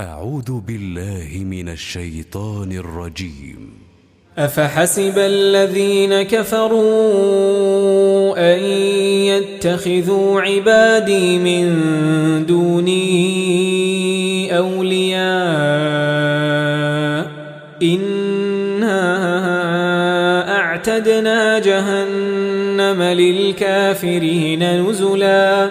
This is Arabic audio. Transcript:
أعوذ بالله من الشيطان الرجيم. أفحسب الذين كفروا أن يتخذوا عبادي من دوني أولياء؟ إنا أعتدنا جهنم للكافرين نزلا.